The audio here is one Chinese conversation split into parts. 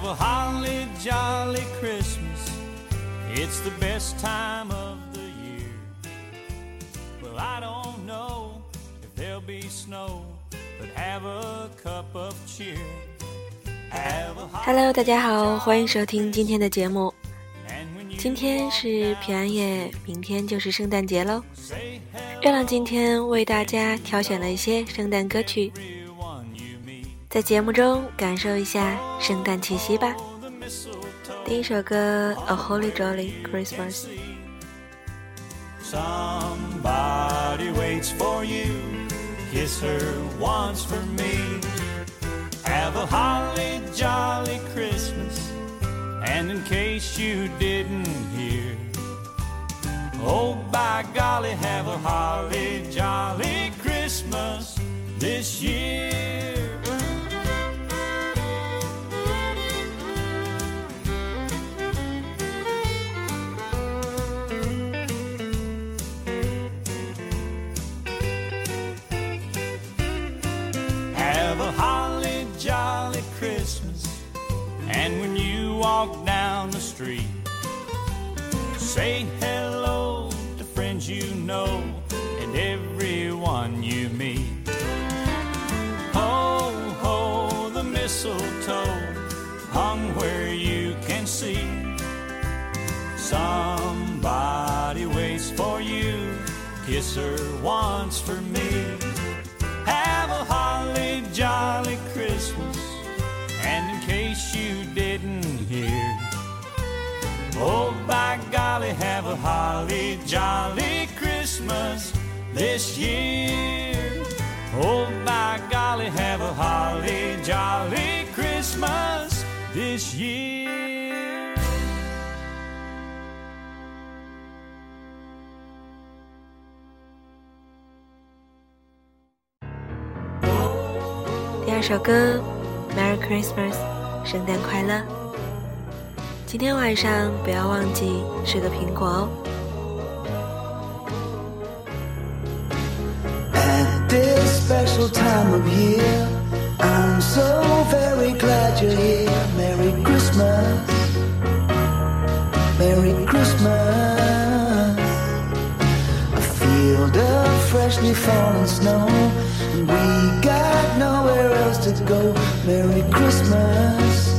Have a holly jolly Christmas. It's the best time of the year. Well, I don't know if there'll be snow, but have a cup of cheer. Hello，大家好，欢迎收听今天的节目。今天是平安夜，明天就是圣诞节喽。月亮今天为大家挑选了一些圣诞歌曲在节目中感受一下圣诞气息吧。 the mistletoe. 第一首歌《A Holly Jolly Christmas》。 Somebody waits for you. Kiss her once for me. Have a holly jolly Christmas. And in case you didn't hear, oh by golly, have a holly jolly Christmas this year. Street, say hello to friends you know and everyone you meet. Ho, ho, the mistletoe hung where you can see. Somebody waits for you. Kiss her once for me. Have a holly jolly Christmas. And in case you didn't oh by golly, have a holly jolly Christmas this year. Oh by golly, have a holly jolly Christmas this year. 第二首歌《Merry Christmas》，圣诞快乐。 今天晚上不要忘记吃个苹果哦。 At this special time of year, I'm so very glad you're here. Merry Christmas. Merry Christmas. A field of freshly fallen snow. And we got nowhere else to go. Merry Christmas.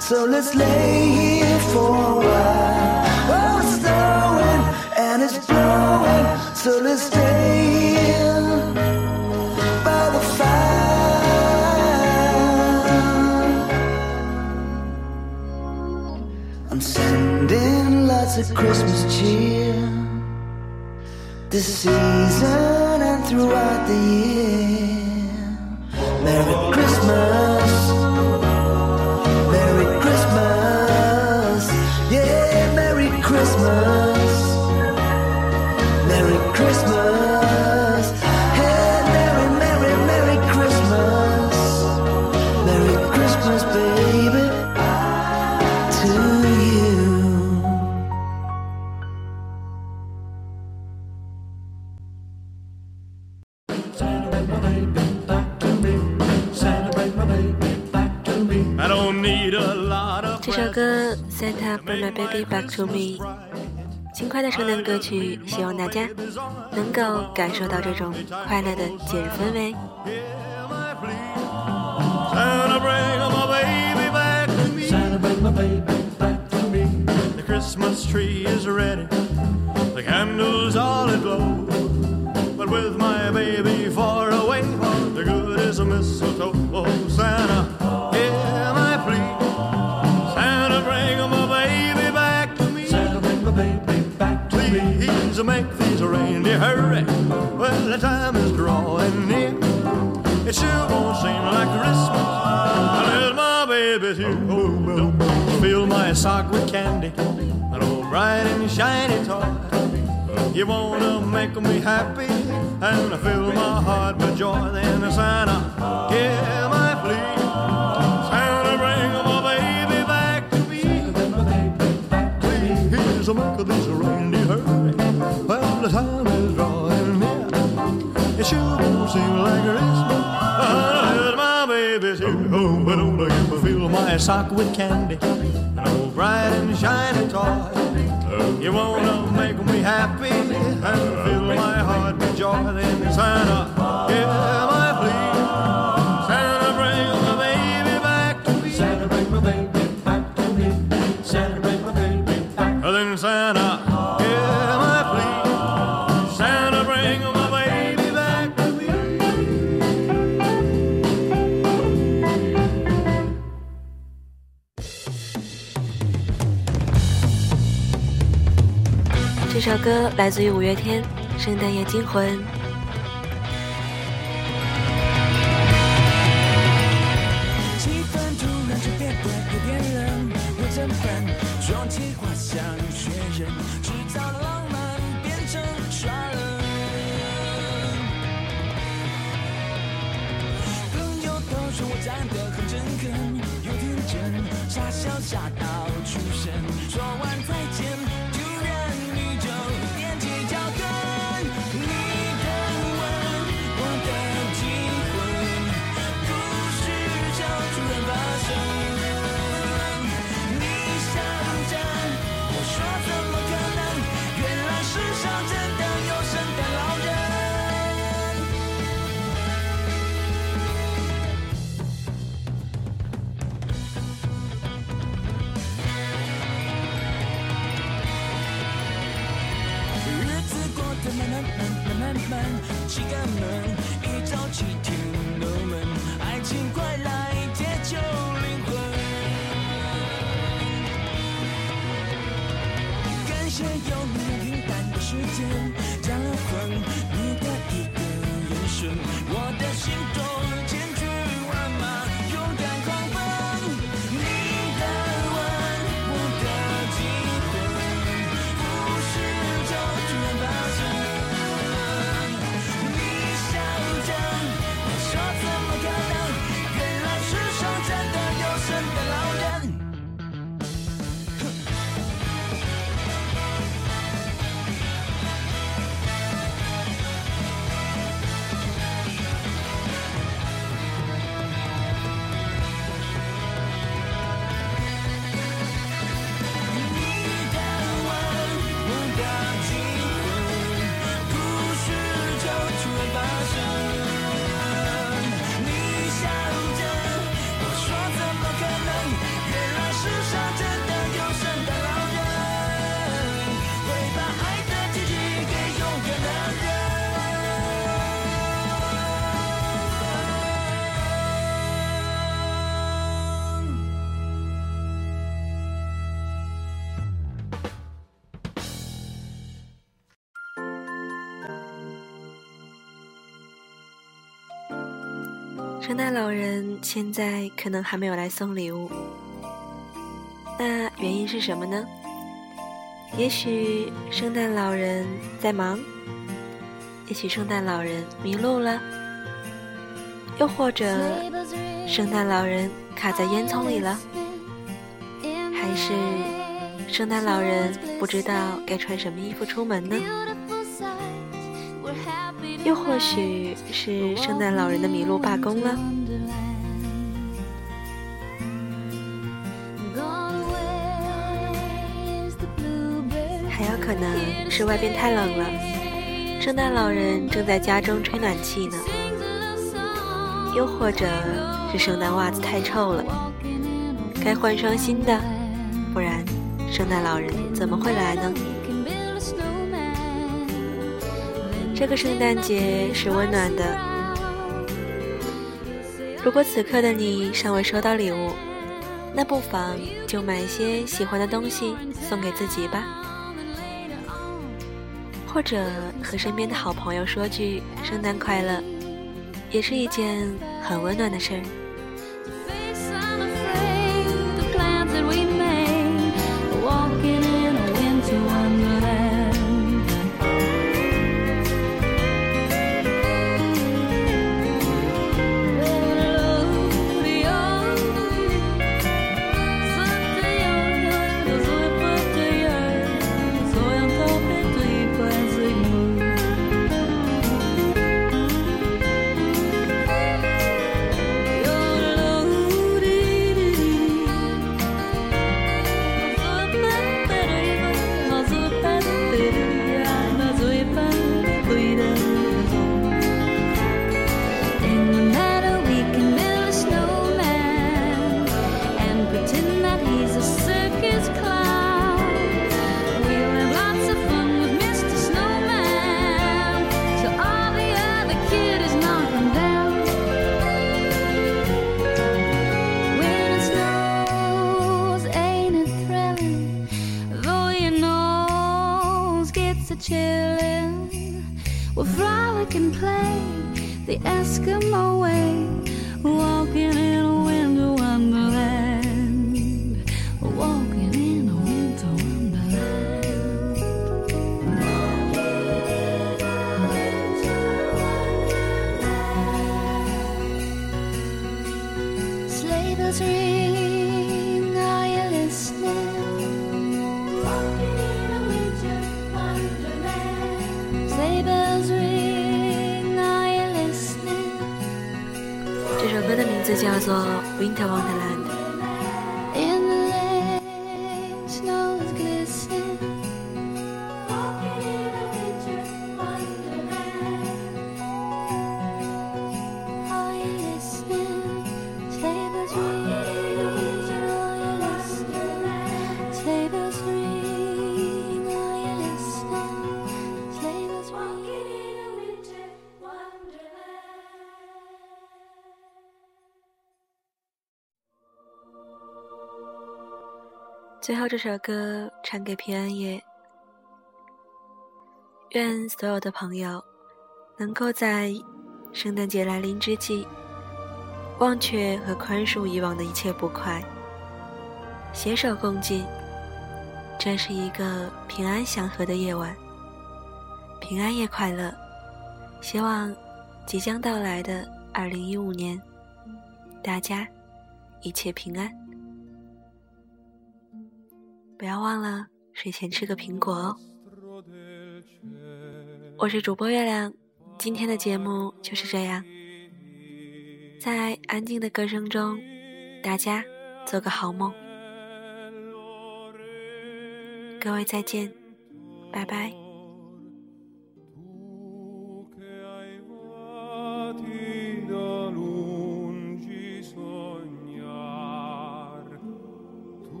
so let's lay here for a while. Oh, it's snowing and it's blowing, so let's stay here by the fire. I'm sending lots of Christmas cheer this season and throughout the year. Merry Christmas, Feedback to me。轻快的圣诞歌曲，希望大家能够感受到这种快乐的节日氛围。Hurry. Well, the time is drawing near. It sure won't seem like Christmas unless my baby's here. Oh, don't fill my sock with candy, an old bright and shiny toy. You wanna make me happy and fill my heart with joy. Then Santa, hear my plea. Santa, bring my baby back to me. Please make these seem like Christmas unless my baby's here. Oh, but don't you fill my sock with candy, an old bright and shiny toy. You wanna make me happy and fill my heart with joy. Then Santa, hear 这首歌来自于五月天《圣诞夜惊魂》。气氛突然就变子过得慢慢慢慢慢慢，几个门，一早七天都闷，爱情快来解救灵魂。感谢有你平淡的时间，加了分，你的一个眼神，我的心中圣诞老人现在可能还没有来送礼物，那原因是什么呢？也许圣诞老人在忙，也许圣诞老人迷路了，又或者圣诞老人卡在烟囱里了，还是圣诞老人不知道该穿什么衣服出门呢？又或许是圣诞老人的麋鹿罢工了。还有可能是外边太冷了，圣诞老人正在家中吹暖气呢。又或者是圣诞袜子太臭了，该换双新的，不然圣诞老人怎么会来呢？这个圣诞节是温暖的。如果此刻的你尚未收到礼物，那不妨就买一些喜欢的东西送给自己吧，或者和身边的好朋友说句“圣诞快乐”，也是一件很温暖的事儿。这首歌的名字叫做《Winter Wonderland》。最后这首歌唱给平安夜，愿所有的朋友能够在圣诞节来临之际，忘却和宽恕以往的一切不快，携手共进。这是一个平安祥和的夜晚，平安夜快乐！希望即将到来的二零一五年，大家一切平安。不要忘了睡前吃个苹果哦。我是主播月亮，今天的节目就是这样，在安静的歌声中，大家做个好梦。各位再见，拜拜。